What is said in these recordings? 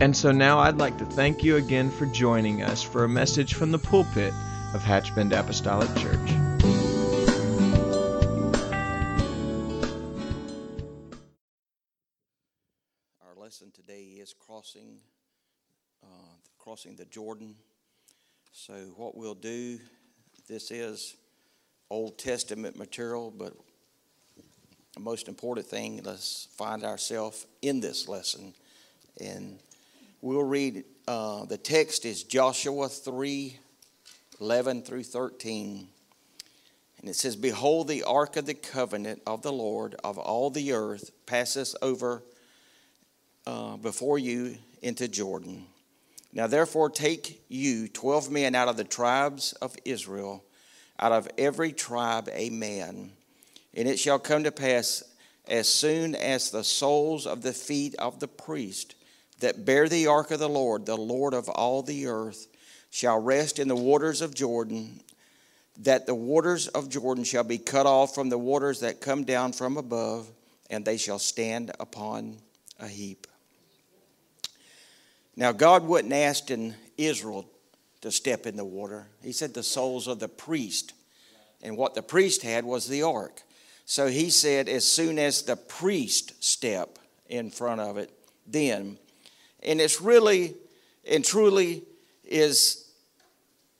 And so now I'd like to thank you again for joining us for a message from the pulpit of Hatchbend Apostolic Church. Our lesson today is crossing, uh, crossing the Jordan. So what we'll do, this is Old Testament material, but the most important thing, let's find ourselves in this lesson and We'll read, uh, the text is Joshua 3 11 through 13. And it says, Behold, the ark of the covenant of the Lord of all the earth passes over uh, before you into Jordan. Now therefore take you twelve men out of the tribes of Israel, out of every tribe a man. And it shall come to pass as soon as the soles of the feet of the priest that bear the ark of the Lord, the Lord of all the earth, shall rest in the waters of Jordan, that the waters of Jordan shall be cut off from the waters that come down from above, and they shall stand upon a heap. Now, God wouldn't ask in Israel to step in the water. He said the soles of the priest. And what the priest had was the ark. So he said, as soon as the priest step in front of it, then and it's really and truly is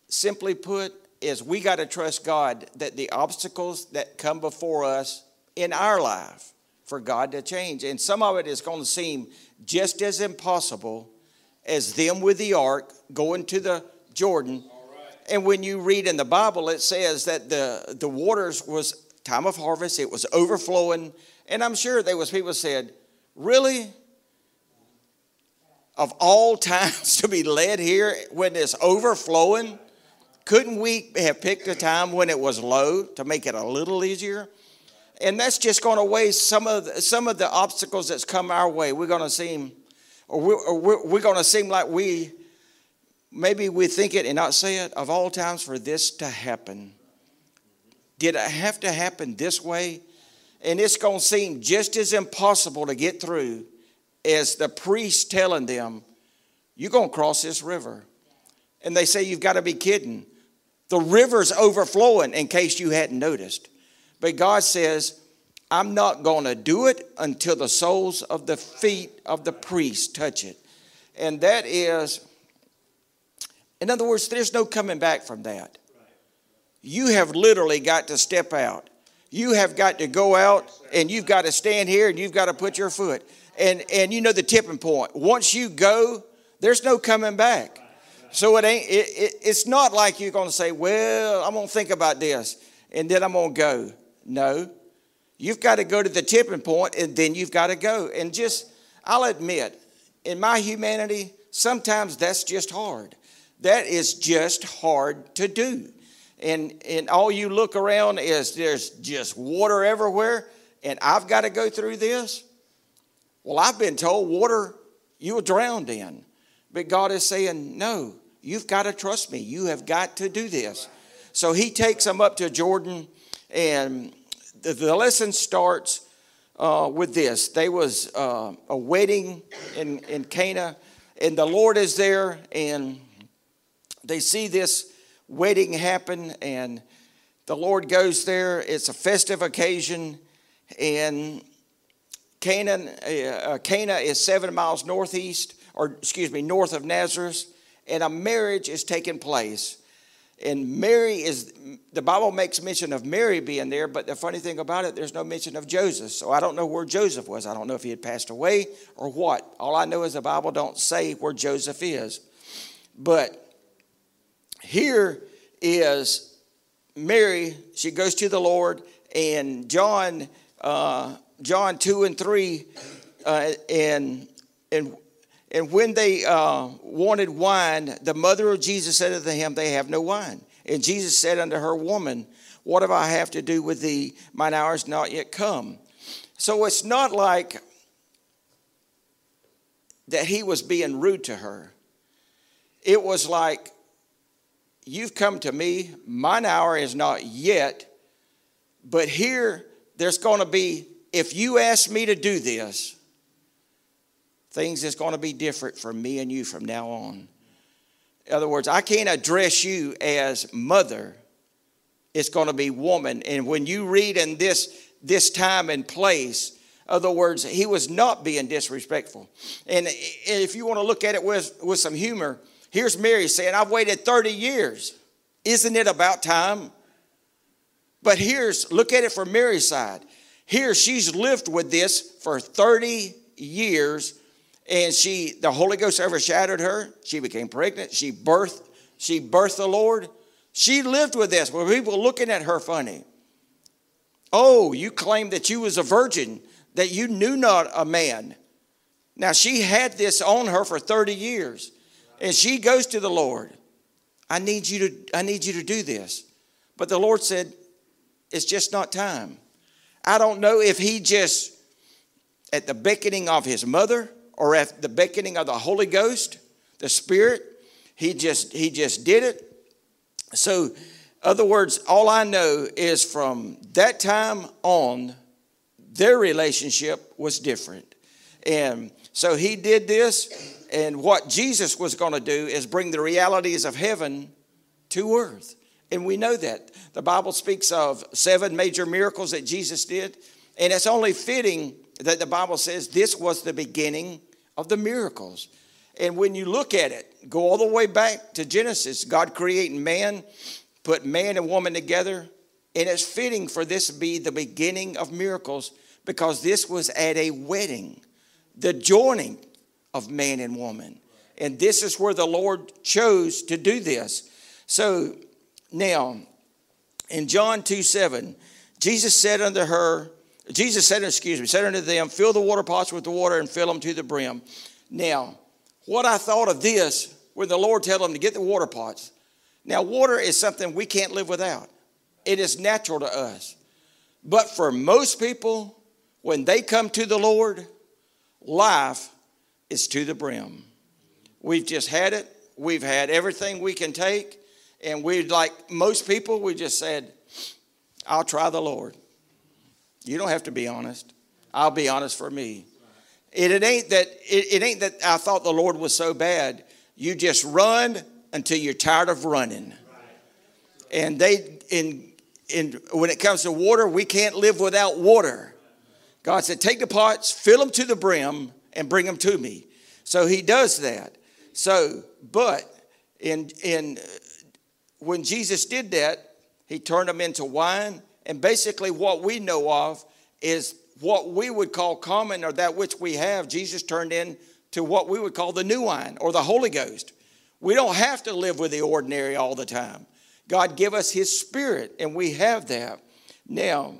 simply put is we got to trust God that the obstacles that come before us in our life for God to change. And some of it is going to seem just as impossible as them with the ark going to the Jordan. And when you read in the Bible, it says that the, the waters was time of harvest, it was overflowing. And I'm sure there was people said, Really? Of all times to be led here when it's overflowing? Couldn't we have picked a time when it was low to make it a little easier? And that's just going to waste some of the, some of the obstacles that's come our way. We're going to seem, or we're, or we're, we're going to seem like we, maybe we think it and not say it. Of all times for this to happen, did it have to happen this way? And it's going to seem just as impossible to get through is the priest telling them, You're going to cross this river. And they say, You've got to be kidding. The river's overflowing, in case you hadn't noticed. But God says, I'm not going to do it until the soles of the feet of the priest touch it. And that is, in other words, there's no coming back from that. You have literally got to step out. You have got to go out and you've got to stand here and you've got to put your foot and and you know the tipping point. Once you go, there's no coming back. So it ain't. It, it, it's not like you're going to say, "Well, I'm going to think about this, and then I'm going to go." No, you've got to go to the tipping point, and then you've got to go. And just, I'll admit, in my humanity, sometimes that's just hard. That is just hard to do. And and all you look around is there's just water everywhere, and I've got to go through this. Well, I've been told water you were drowned in. But God is saying, no, you've got to trust me. You have got to do this. So he takes them up to Jordan, and the, the lesson starts uh, with this. There was uh, a wedding in, in Cana, and the Lord is there, and they see this wedding happen, and the Lord goes there. It's a festive occasion, and Canaan, uh, Cana is seven miles northeast, or excuse me, north of Nazareth, and a marriage is taking place. And Mary is, the Bible makes mention of Mary being there, but the funny thing about it, there's no mention of Joseph. So I don't know where Joseph was. I don't know if he had passed away or what. All I know is the Bible don't say where Joseph is. But here is Mary, she goes to the Lord, and John uh, John 2 and 3, uh, and, and And when they uh, wanted wine, the mother of Jesus said unto him, They have no wine. And Jesus said unto her, Woman, what have I have to do with thee? Mine hour is not yet come. So it's not like that he was being rude to her. It was like, You've come to me, mine hour is not yet, but here there's going to be, if you ask me to do this, things is going to be different for me and you from now on. In other words, I can't address you as mother. It's going to be woman. And when you read in this, this time and place, other words, he was not being disrespectful. And if you want to look at it with, with some humor, here's Mary saying, I've waited 30 years. Isn't it about time? But here's, look at it from Mary's side. Here, she's lived with this for 30 years and she the holy ghost overshadowed her. She became pregnant. She birthed she birthed the lord. She lived with this. With people looking at her funny. Oh you claim that you was a virgin that you knew not a man. Now she had this on her for 30 years and she goes to the lord. I need you to i need you to do this. But the lord said it's just not time i don't know if he just at the beckoning of his mother or at the beckoning of the Holy Ghost, the Spirit. He just he just did it. So, other words, all I know is from that time on, their relationship was different. And so he did this, and what Jesus was going to do is bring the realities of heaven to earth. And we know that. The Bible speaks of seven major miracles that Jesus did, and it's only fitting that the Bible says this was the beginning of the miracles. And when you look at it, go all the way back to Genesis, God creating man, put man and woman together, and it's fitting for this to be the beginning of miracles because this was at a wedding, the joining of man and woman. And this is where the Lord chose to do this. So now, in John 2 7, Jesus said unto her, Jesus said, excuse me, said unto them, fill the water pots with the water and fill them to the brim. Now, what I thought of this, when the Lord told them to get the water pots. Now, water is something we can't live without. It is natural to us. But for most people, when they come to the Lord, life is to the brim. We've just had it. We've had everything we can take. And we, like most people, we just said, I'll try the Lord. You don't have to be honest. I'll be honest for me. It, it ain't that it, it ain't that I thought the Lord was so bad. You just run until you're tired of running. And they in in when it comes to water, we can't live without water. God said, "Take the pots, fill them to the brim, and bring them to me." So He does that. So, but in in when Jesus did that, He turned them into wine and basically, what we know of is what we would call common or that which we have, Jesus turned into what we would call the new wine or the Holy Ghost. We don't have to live with the ordinary all the time. God give us His Spirit, and we have that. Now,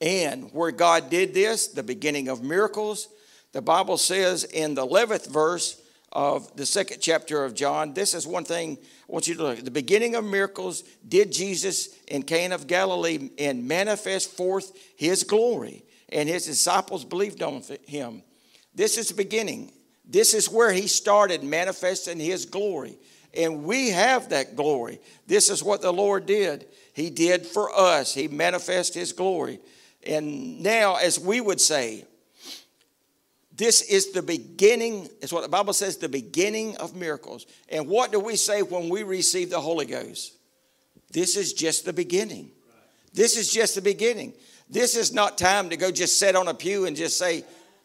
and where God did this, the beginning of miracles, the Bible says in the 11th verse of the second chapter of John, this is one thing I want you to look at the beginning of miracles did Jesus in Cana of Galilee and manifest forth his glory, and his disciples believed on him. This is the beginning. This is where he started manifesting his glory. And we have that glory. This is what the Lord did. He did for us. He manifested his glory. And now, as we would say, this is the beginning, it's what the Bible says, the beginning of miracles. And what do we say when we receive the Holy Ghost? This is just the beginning. This is just the beginning. This is not time to go just sit on a pew and just say,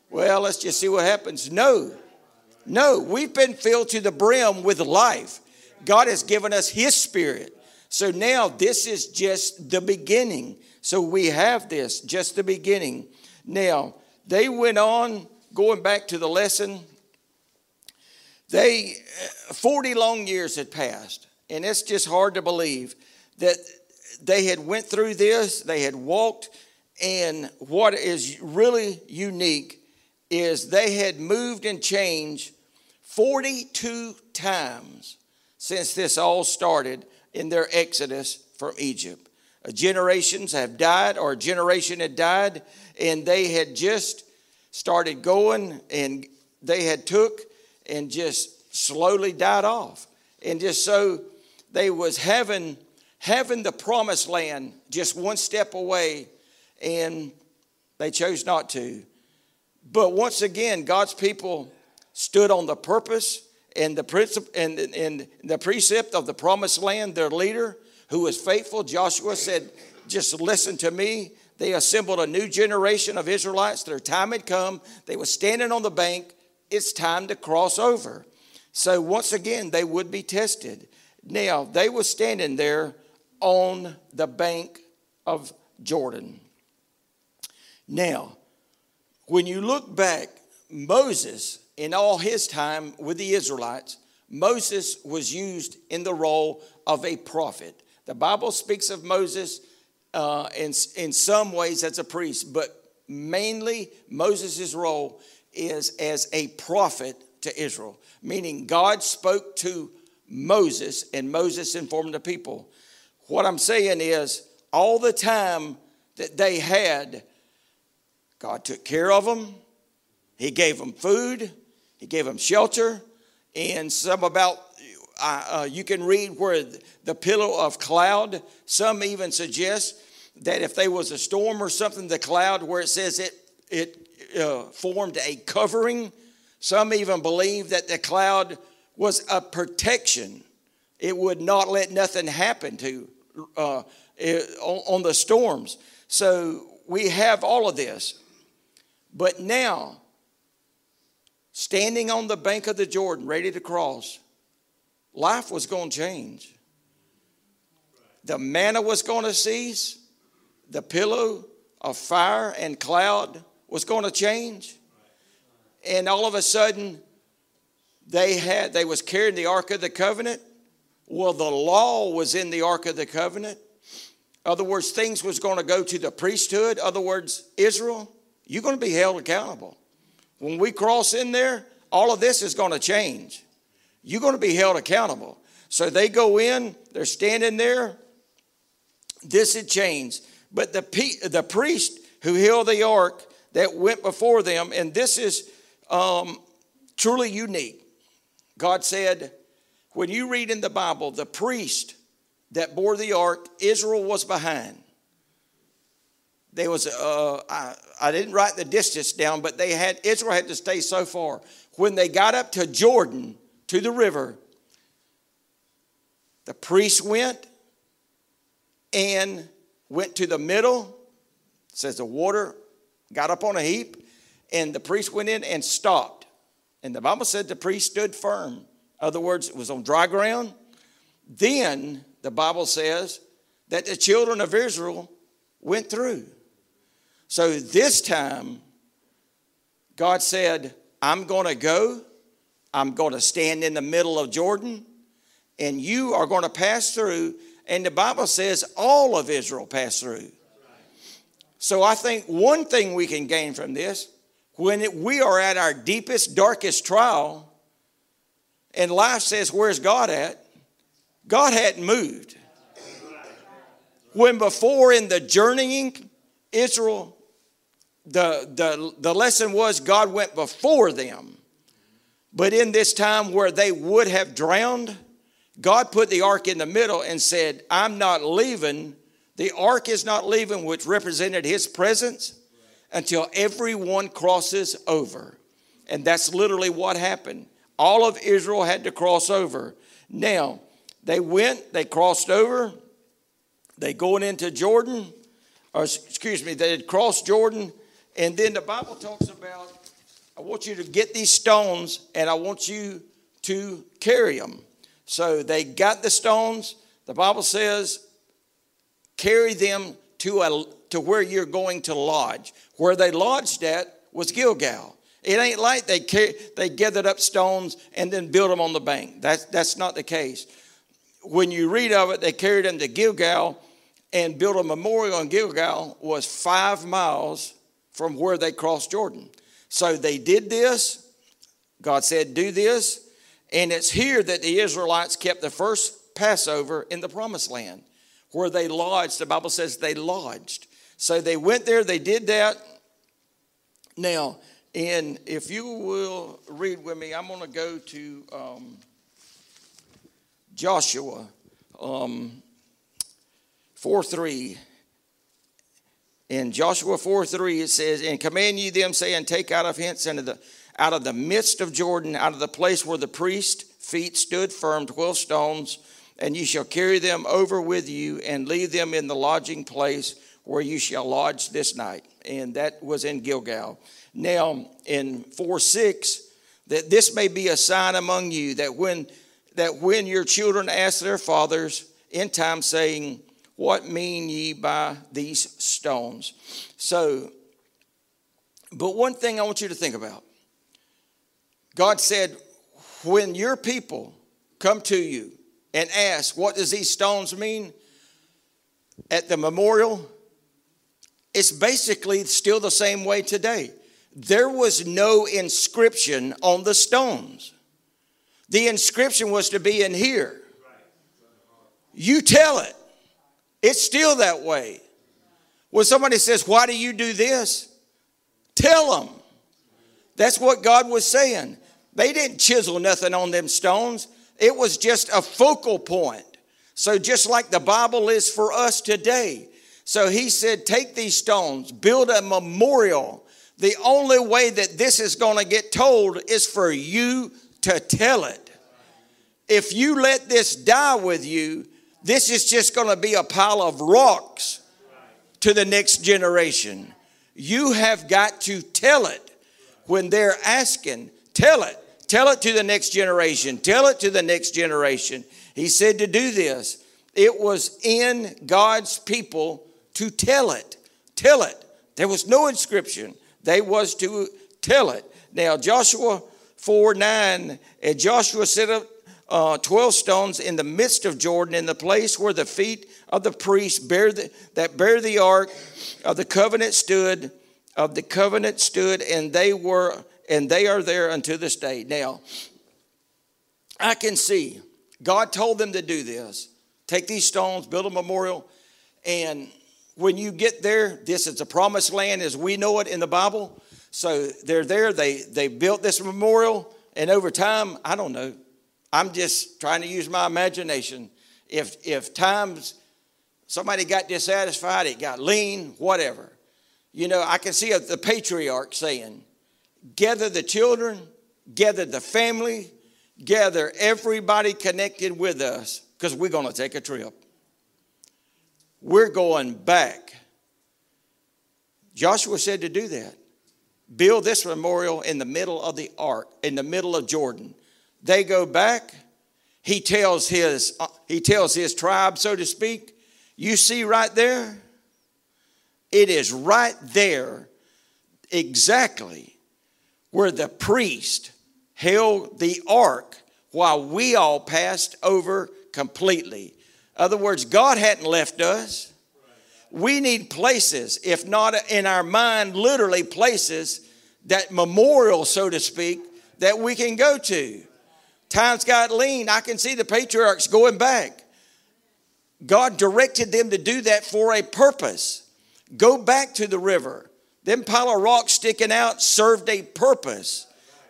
well, let's just see what happens. No, no, we've been filled to the brim with life. God has given us His Spirit. So now this is just the beginning. So we have this, just the beginning. Now, they went on going back to the lesson, they 40 long years had passed, and it's just hard to believe that they had went through this, they had walked, and what is really unique is they had moved and changed 42 times since this all started in their exodus from Egypt. Generations have died, or a generation had died, and they had just started going, and they had took and just slowly died off. And just so they was having having the promised land just one step away, and they chose not to. But once again, God's people stood on the purpose and the principle and, and the precept of the promised land. Their leader, who was faithful, Joshua said, "Just listen to me." They assembled a new generation of Israelites. Their time had come. They were standing on the bank. It's time to cross over. So once again, they would be tested. Now they were standing there on the bank of Jordan. Now, when you look back, Moses, in all his time with the Israelites, Moses was used in the role of a prophet. The Bible speaks of Moses uh, in, in some ways as a priest, but mainly Moses' role is as a prophet to Israel, meaning God spoke to Moses and Moses informed the people. What I'm saying is, all the time that they had, God took care of them. He gave them food. He gave them shelter. And some about, uh, you can read where the pillow of cloud, some even suggest that if there was a storm or something, the cloud where it says it, it uh, formed a covering. Some even believe that the cloud was a protection. It would not let nothing happen to uh, on the storms. So we have all of this. But now, standing on the bank of the Jordan, ready to cross, life was going to change. The manna was going to cease. The pillow of fire and cloud was going to change. And all of a sudden, they had they was carrying the ark of the covenant well, the law was in the Ark of the Covenant. Other words, things was going to go to the priesthood. Other words, Israel, you're going to be held accountable. When we cross in there, all of this is going to change. You're going to be held accountable. So they go in, they're standing there. This had changed. But the, the priest who held the ark that went before them, and this is um, truly unique. God said, when you read in the Bible, the priest that bore the ark, Israel was behind. There was, uh, I, I didn't write the distance down, but they had, Israel had to stay so far. When they got up to Jordan, to the river, the priest went and went to the middle. Says the water got up on a heap, and the priest went in and stopped. And the Bible said the priest stood firm other words, it was on dry ground. Then the Bible says that the children of Israel went through. So this time, God said, I'm going to go, I'm going to stand in the middle of Jordan, and you are going to pass through. And the Bible says all of Israel passed through. So I think one thing we can gain from this when it, we are at our deepest, darkest trial, and life says, Where's God at? God hadn't moved. When before in the journeying, Israel, the, the, the lesson was God went before them. But in this time where they would have drowned, God put the ark in the middle and said, I'm not leaving. The ark is not leaving, which represented his presence, until everyone crosses over. And that's literally what happened. All of Israel had to cross over. Now, they went, they crossed over, they going into Jordan, or excuse me, they had crossed Jordan, and then the Bible talks about, I want you to get these stones and I want you to carry them. So they got the stones. The Bible says, carry them to, a, to where you're going to lodge. Where they lodged at was Gilgal. It ain't like they, they gathered up stones and then built them on the bank. That's, that's not the case. When you read of it, they carried them to Gilgal and built a memorial in Gilgal was five miles from where they crossed Jordan. So they did this. God said, Do this. And it's here that the Israelites kept the first Passover in the promised land where they lodged. The Bible says they lodged. So they went there, they did that. Now, and if you will read with me, I'm going to go to um, Joshua um, 4 3. In Joshua 4 3, it says, And command ye them, saying, Take out of hence into the out of the midst of Jordan, out of the place where the priest feet stood firm, twelve stones, and ye shall carry them over with you and leave them in the lodging place where you shall lodge this night. And that was in Gilgal. Now, in 4 6, that this may be a sign among you that when that when your children ask their fathers in time, saying, What mean ye by these stones? So, but one thing I want you to think about God said, When your people come to you and ask, What does these stones mean? At the memorial, it's basically still the same way today. There was no inscription on the stones. The inscription was to be in here. You tell it. It's still that way. When somebody says, Why do you do this? Tell them. That's what God was saying. They didn't chisel nothing on them stones, it was just a focal point. So, just like the Bible is for us today. So, he said, Take these stones, build a memorial. The only way that this is going to get told is for you to tell it. If you let this die with you, this is just going to be a pile of rocks to the next generation. You have got to tell it when they're asking, tell it. Tell it to the next generation. Tell it to the next generation. He said to do this. It was in God's people to tell it. Tell it. There was no inscription. They was to tell it. Now Joshua 4 9, and Joshua set up uh, 12 stones in the midst of Jordan, in the place where the feet of the priests bear the, that bear the ark of the covenant stood, of the covenant stood, and they were and they are there unto this day. Now, I can see God told them to do this. Take these stones, build a memorial, and when you get there, this is the promised land as we know it in the Bible. So they're there, they they built this memorial, and over time, I don't know. I'm just trying to use my imagination. If if times somebody got dissatisfied, it got lean, whatever. You know, I can see the patriarch saying, gather the children, gather the family, gather everybody connected with us because we're going to take a trip. We're going back. Joshua said to do that. Build this memorial in the middle of the ark, in the middle of Jordan. They go back. He tells his, uh, he tells his tribe, so to speak, you see right there? It is right there exactly where the priest held the ark while we all passed over completely. In other words, God hadn't left us. We need places, if not in our mind, literally places that memorial, so to speak, that we can go to. Times got lean. I can see the patriarchs going back. God directed them to do that for a purpose. Go back to the river. Them pile of rocks sticking out served a purpose.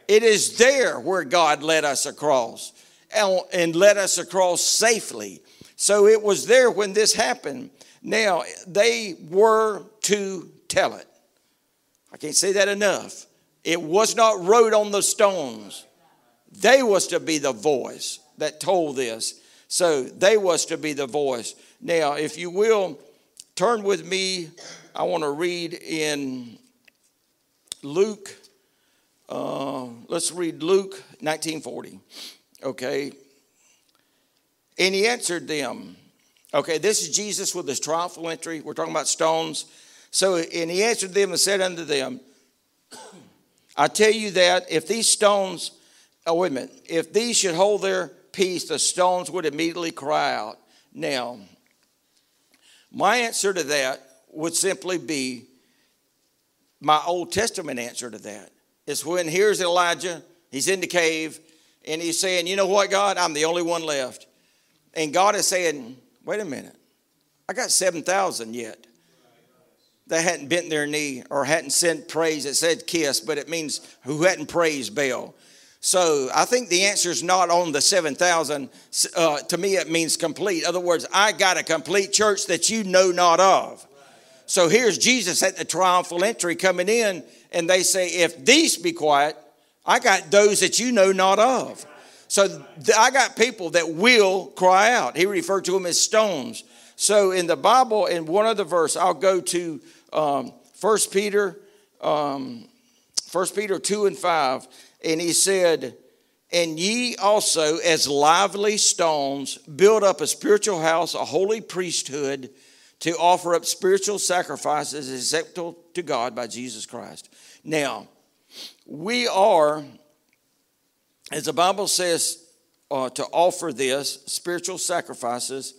It is there where God led us across and led us across safely. So it was there when this happened. Now, they were to tell it. I can't say that enough. It was not wrote on the stones. They was to be the voice that told this. So they was to be the voice. Now, if you will, turn with me I want to read in Luke. Uh, let's read Luke 1940. Okay. And he answered them. Okay, this is Jesus with his triumphal entry. We're talking about stones. So, and he answered them and said unto them, I tell you that if these stones, oh, wait a minute, if these should hold their peace, the stones would immediately cry out. Now, my answer to that would simply be my Old Testament answer to that. is when here's Elijah, he's in the cave, and he's saying, You know what, God? I'm the only one left. And God is saying, Wait a minute, I got 7,000 yet. They hadn't bent their knee or hadn't sent praise. It said kiss, but it means who hadn't praised Baal. So I think the answer is not on the 7,000. Uh, to me, it means complete. In other words, I got a complete church that you know not of. So here's Jesus at the triumphal entry coming in, and they say, If these be quiet, I got those that you know not of. So I got people that will cry out. He referred to them as stones. So in the Bible, in one other verse, I'll go to um, 1 Peter, um, 1 Peter 2 and 5, and he said, And ye also, as lively stones, build up a spiritual house, a holy priesthood, to offer up spiritual sacrifices acceptable to God by Jesus Christ. Now, we are, as the Bible says, uh, to offer this, spiritual sacrifices,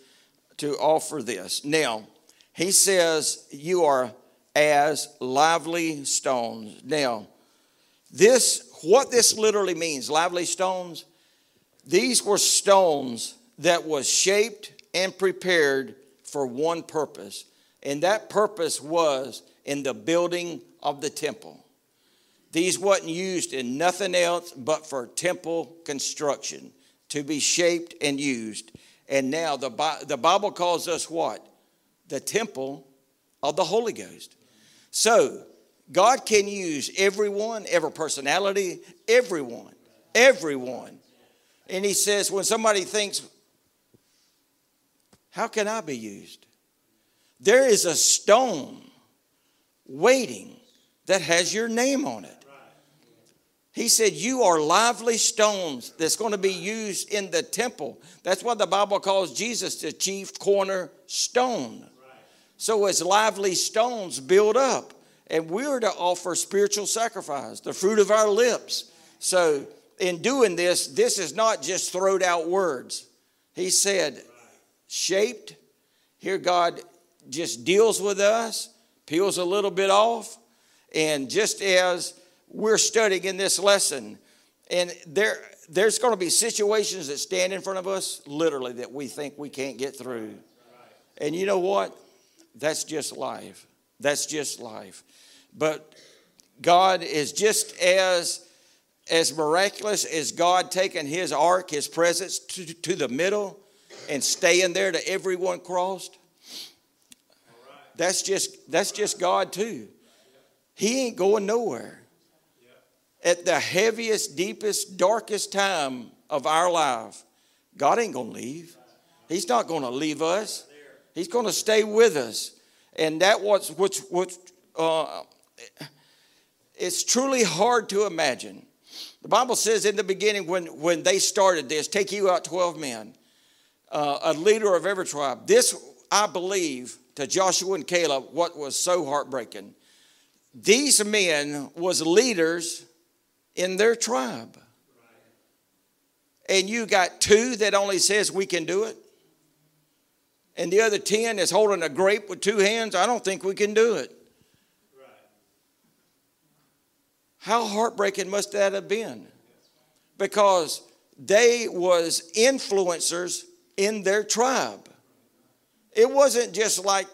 to offer this. Now, he says, You are as lively stones. Now, this, what this literally means, lively stones, these were stones that was shaped and prepared for one purpose, and that purpose was in the building of the temple. These wasn't used in nothing else but for temple construction to be shaped and used. And now the, the Bible calls us what? The temple of the Holy Ghost. So, God can use everyone, every personality, everyone, everyone. And He says, when somebody thinks, How can I be used? There is a stone waiting that has your name on it. He said, You are lively stones that's going to be used in the temple. That's why the Bible calls Jesus the chief corner stone. So as lively stones build up, and we're to offer spiritual sacrifice, the fruit of our lips. So in doing this, this is not just throwed out words. He said, shaped. Here God just deals with us, peels a little bit off, and just as we're studying in this lesson, and there there's going to be situations that stand in front of us, literally, that we think we can't get through. And you know what? That's just life. That's just life. But God is just as as miraculous as God taking his ark, his presence to, to the middle and staying there to everyone crossed. That's just that's just God too. He ain't going nowhere. At the heaviest, deepest, darkest time of our life, God ain't to leave. He's not to leave us. He's to stay with us. And that was which which uh, it's truly hard to imagine. The Bible says in the beginning when when they started this, take you out 12 men, uh, a leader of every tribe. This I believe to Joshua and Caleb what was so heartbreaking. These men was leaders in their tribe. And you got two that only says we can do it and the other 10 is holding a grape with two hands, I don't think we can do it. How heartbreaking must that have been? Because they was influencers in their tribe. It wasn't just like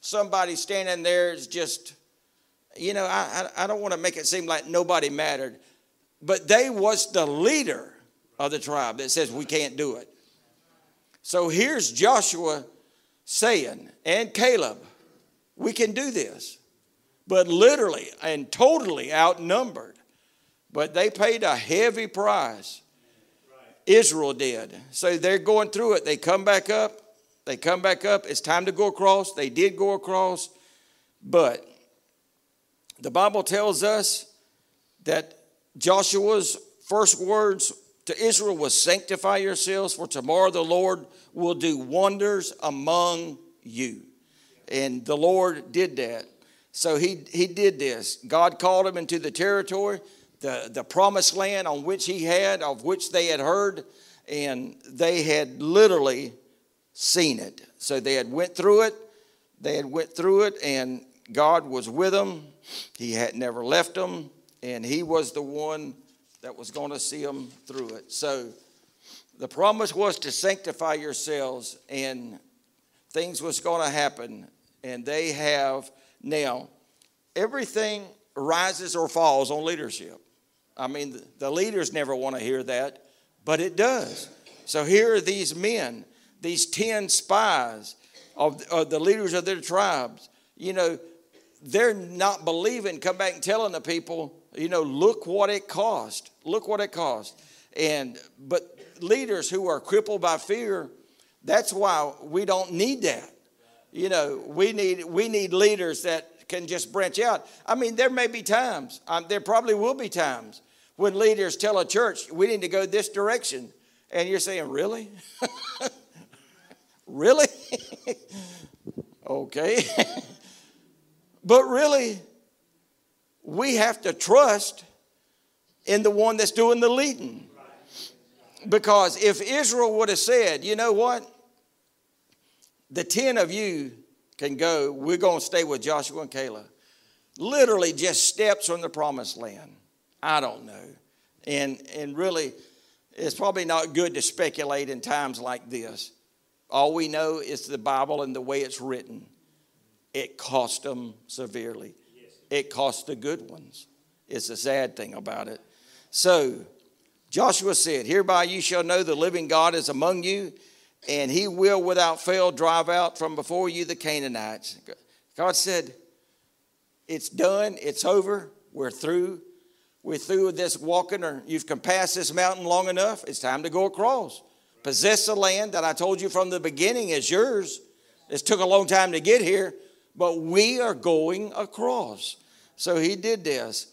somebody standing there is just, you know, I, I, don't want to make it seem like nobody mattered, but they was the leader of the tribe that says we can't do it. So here's Joshua saying, and Caleb, we can do this. But literally and totally outnumbered. But they paid a heavy price. Israel did. So they're going through it. They come back up. They come back up. It's time to go across. They did go across. But the Bible tells us that Joshua's first words to Israel was sanctify yourselves, for tomorrow the Lord will do wonders among you. And the Lord did that. So he, he did this. God called him into the territory, the, the promised land on which he had, of which they had heard, and they had literally seen it. So they had went through it. They had went through it, and God was with them. He had never left them. and he was the one that was going to see them through it. So the promise was to sanctify yourselves, and things was going to happen, and they have now. Everything rises or falls on leadership. I mean, the leaders never want to hear that, but it does. So here are these men, these 10 spies of, of the leaders of their tribes. You know, they're not believing, come back and telling the people, you know, look what it cost. Look what it cost. And, but leaders who are crippled by fear, that's why we don't need that. You know, we need, we need leaders that can just branch out. I mean, there may be times, um, there probably will be times when leaders tell a church, we need to go this direction. And you're saying, really? really? okay. but really, we have to trust in the one that's doing the leading. Because if Israel would have said, you know what? The 10 of you can go, we're going to stay with Joshua and Caleb. Literally just steps from the promised land. I don't know. And, and really, it's probably not good to speculate in times like this. All we know is the Bible and the way it's written. It cost them severely. It cost the good ones. It's a sad thing about it. So, Joshua said, Hereby you shall know the living God is among you, and he will without fail drive out from before you the Canaanites. God said, It's done, it's over, we're through. We're through this walking, or you've compassed this mountain long enough, it's time to go across. Possess the land that I told you from the beginning is yours. It took a long time to get here, but we are going across. So he did this.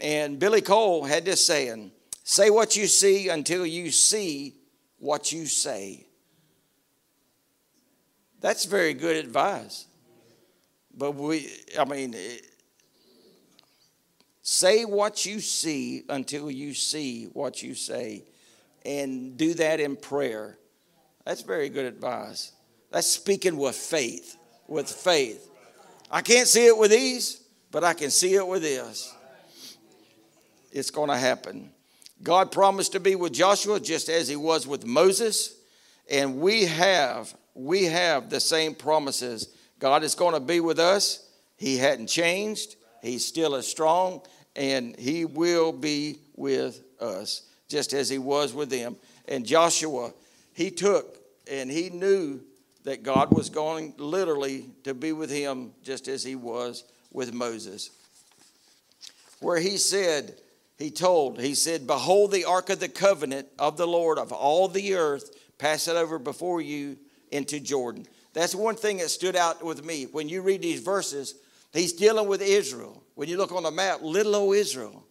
And Billy Cole had this saying Say what you see until you see what you say. That's very good advice. But we, I mean, say what you see until you see what you say, and do that in prayer. That's very good advice. That's speaking with faith. With faith. I can't see it with these, but I can see it with this. It's going to happen. God promised to be with Joshua just as he was with Moses, and we have we have the same promises. God is going to be with us. He hadn't changed. He's still as strong and he will be with us just as he was with them. And Joshua, he took and he knew that God was going literally to be with him just as he was with Moses. Where he said, he told, he said, Behold the ark of the covenant of the Lord of all the earth, pass it over before you into Jordan. That's one thing that stood out with me. When you read these verses, he's dealing with Israel. When you look on the map, little old Israel.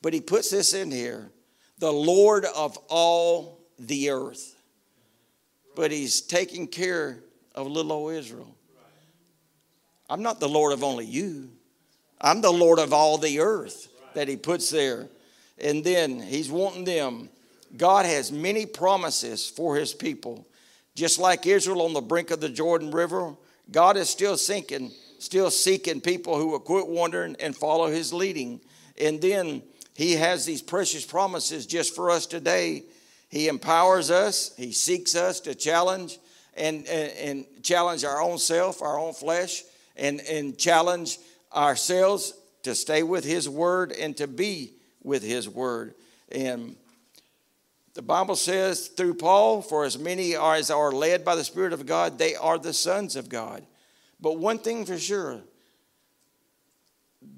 But he puts this in here the Lord of all the earth. But he's taking care of little old Israel. I'm not the Lord of only you, I'm the Lord of all the earth that he puts there. And then he's wanting them. God has many promises for his people. Just like Israel on the brink of the Jordan River, God is still seeking, still seeking people who will quit wandering and follow his leading. And then he has these precious promises just for us today. He empowers us, he seeks us to challenge and, and, and challenge our own self, our own flesh, and, and challenge ourselves to stay with His Word and to be with His Word. And the Bible says through Paul, for as many are as are led by the Spirit of God, they are the sons of God. But one thing for sure,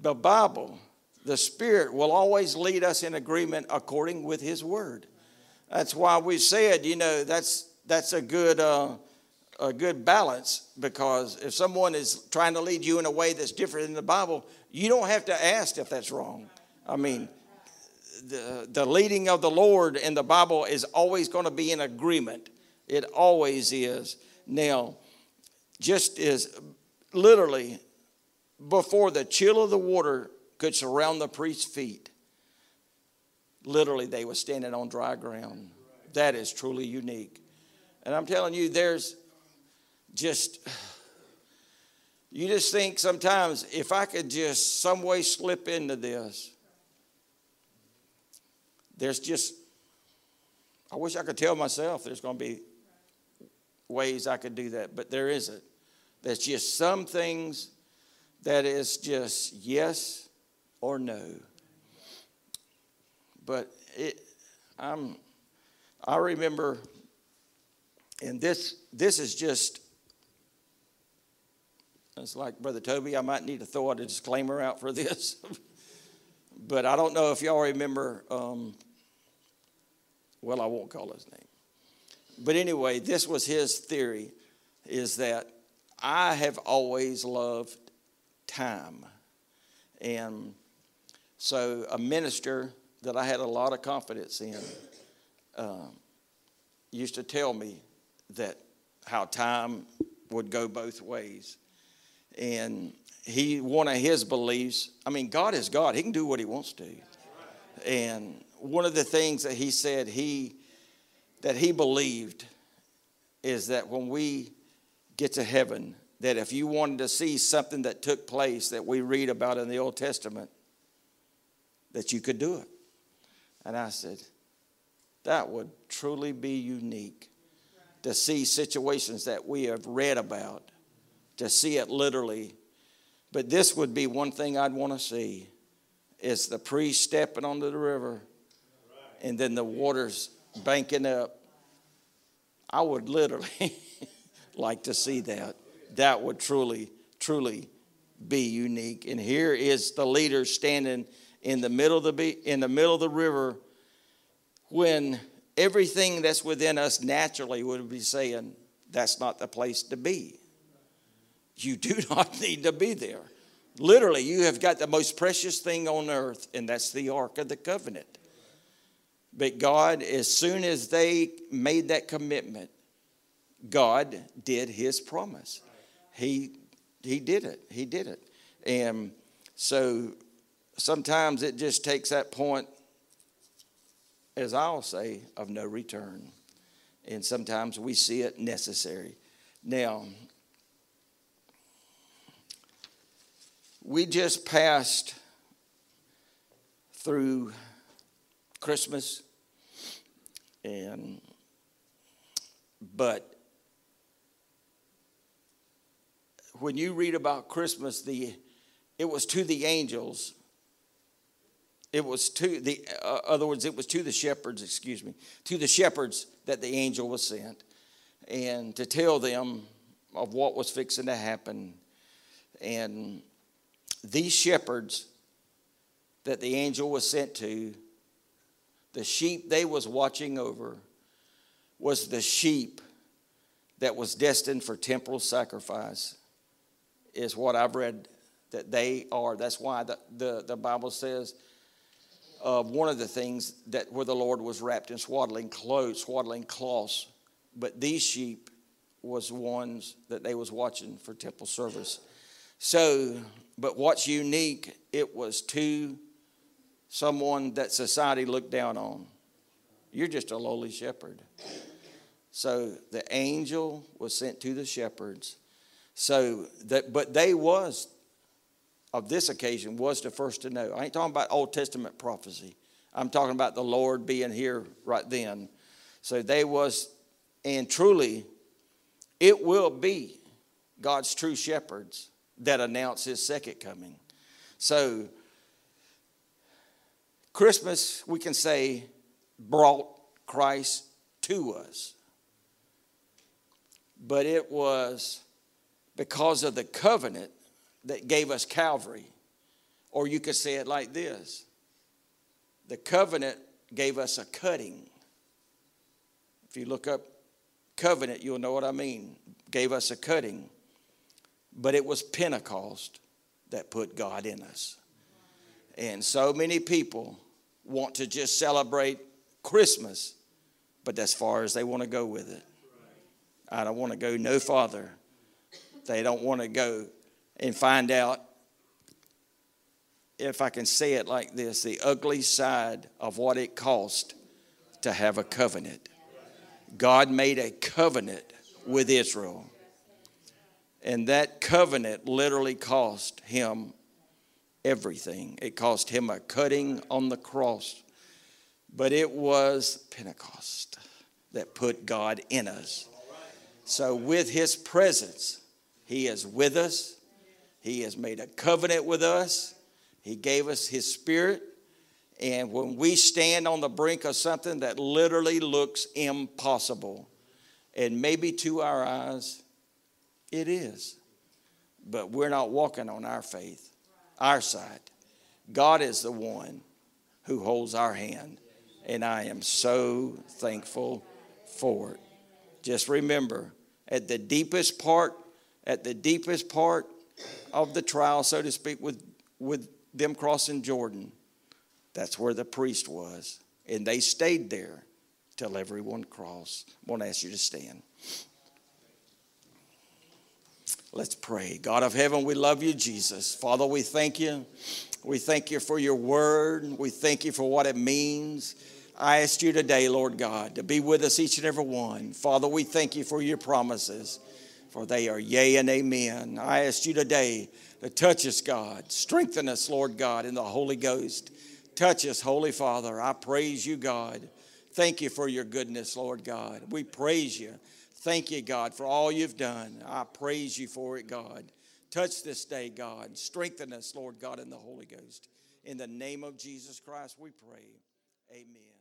the Bible, the Spirit will always lead us in agreement according with His Word. That's why we said, you know, that's that's a good uh, a good balance because if someone is trying to lead you in a way that's different than the Bible, you don't have to ask if that's wrong. I mean, the, the leading of the Lord in the Bible is always going to be in agreement. It always is. Now, just as literally before the chill of the water could surround the priest's feet, literally they were standing on dry ground. That is truly unique. And I'm telling you, there's just you just think sometimes if I could just some way slip into this, there's just, I wish I could tell myself there's going to be ways I could do that, but there isn't. There's just some things that is just yes or no. But it, I'm, I remember, and this this is just. It's like Brother Toby. I might need to throw out a disclaimer out for this, but I don't know if y'all remember. Um, well, I won't call his name, but anyway, this was his theory: is that I have always loved time. And so, a minister that I had a lot of confidence in uh, used to tell me that how time would go both ways. And he, one of his beliefs, I mean, God is God, He can do what He wants to. And one of the things that he said he, that he believed is that when we get to heaven, that if you wanted to see something that took place that we read about in the Old Testament, that you could do it. And I said, that would truly be unique to see situations that we have read about, to see it literally. But this would be one thing I'd want to see is the priest stepping onto the river and then the waters banking up. I would literally like to see that that would truly, truly be unique. And here is the leader standing in the middle of the, in the, middle of the river when everything that's within us naturally would be saying, that's not the place to be. You do not need to be there. Literally, you have got the most precious thing on earth, and that's the Ark of the Covenant. But God, as soon as they made that commitment, God did his promise he he did it. He did it. And so sometimes it just takes that point, as I'll say, of no return. And sometimes we see it necessary. Now, we just passed through Christmas and but when you read about Christmas, the it was to the angels. It was to the uh, other words, it was to the shepherds. Excuse me, to the shepherds that the angel was sent, and to tell them of what was fixing to happen. And these shepherds that the angel was sent to, the sheep they was watching over, was the sheep that was destined for temporal sacrifice is what I've read that they are. That's why the, the, the Bible says uh, one of the things that where the Lord was wrapped in swaddling clothes, swaddling cloths, but these sheep was ones that they was watching for temple service. So, but what's unique, it was to someone that society looked down on. You're just a lowly shepherd. So the angel was sent to the shepherds so that, but they was of this occasion was the first to know. I ain't talking about Old Testament prophecy. I'm talking about the Lord being here right then. So they was, and truly, it will be God's true shepherds that announce His second coming. So Christmas, we can say, brought Christ to us, but it was because of the covenant that gave us Calvary. Or you could say it like this the covenant gave us a cutting. If you look up covenant, you'll know what I mean. Gave us a cutting. But it was Pentecost that put God in us. And so many people want to just celebrate Christmas, but as far as they want to go with it. I don't want to go no farther they don't want to go and find out, if I can say it like this, the ugly side of what it cost to have a covenant. God made a covenant with Israel. And that covenant literally cost him everything. It cost him a cutting on the cross. but it was Pentecost that put God in us. So, with His presence, He is with us. He has made a covenant with us. He gave us His Spirit. And when we stand on the brink of something that literally looks impossible, and maybe to our eyes, it is, but we're not walking on our faith, our side. God is the one who holds our hand, and I am so thankful for it. Just remember, at the deepest part, at the deepest part of the trial, so to speak, with, with them crossing Jordan, that's where the priest was. And they stayed there till everyone crossed. I want to ask you to stand. Let's pray. God of heaven, we love you, Jesus. Father, we thank you. We thank you for your word. We thank you for what it means. I ask you today, Lord God, to be with us each and every one. Father, we thank you for your promises, for they are yea and amen. I ask you today to touch us, God. Strengthen us, Lord God, in the Holy Ghost. Touch us, Holy Father. I praise you, God. Thank you for your goodness, Lord God. We praise you. Thank you, God, for all you've done. I praise you for it, God. Touch this day, God. Strengthen us, Lord God, in the Holy Ghost. In the name of Jesus Christ, we pray. Amen.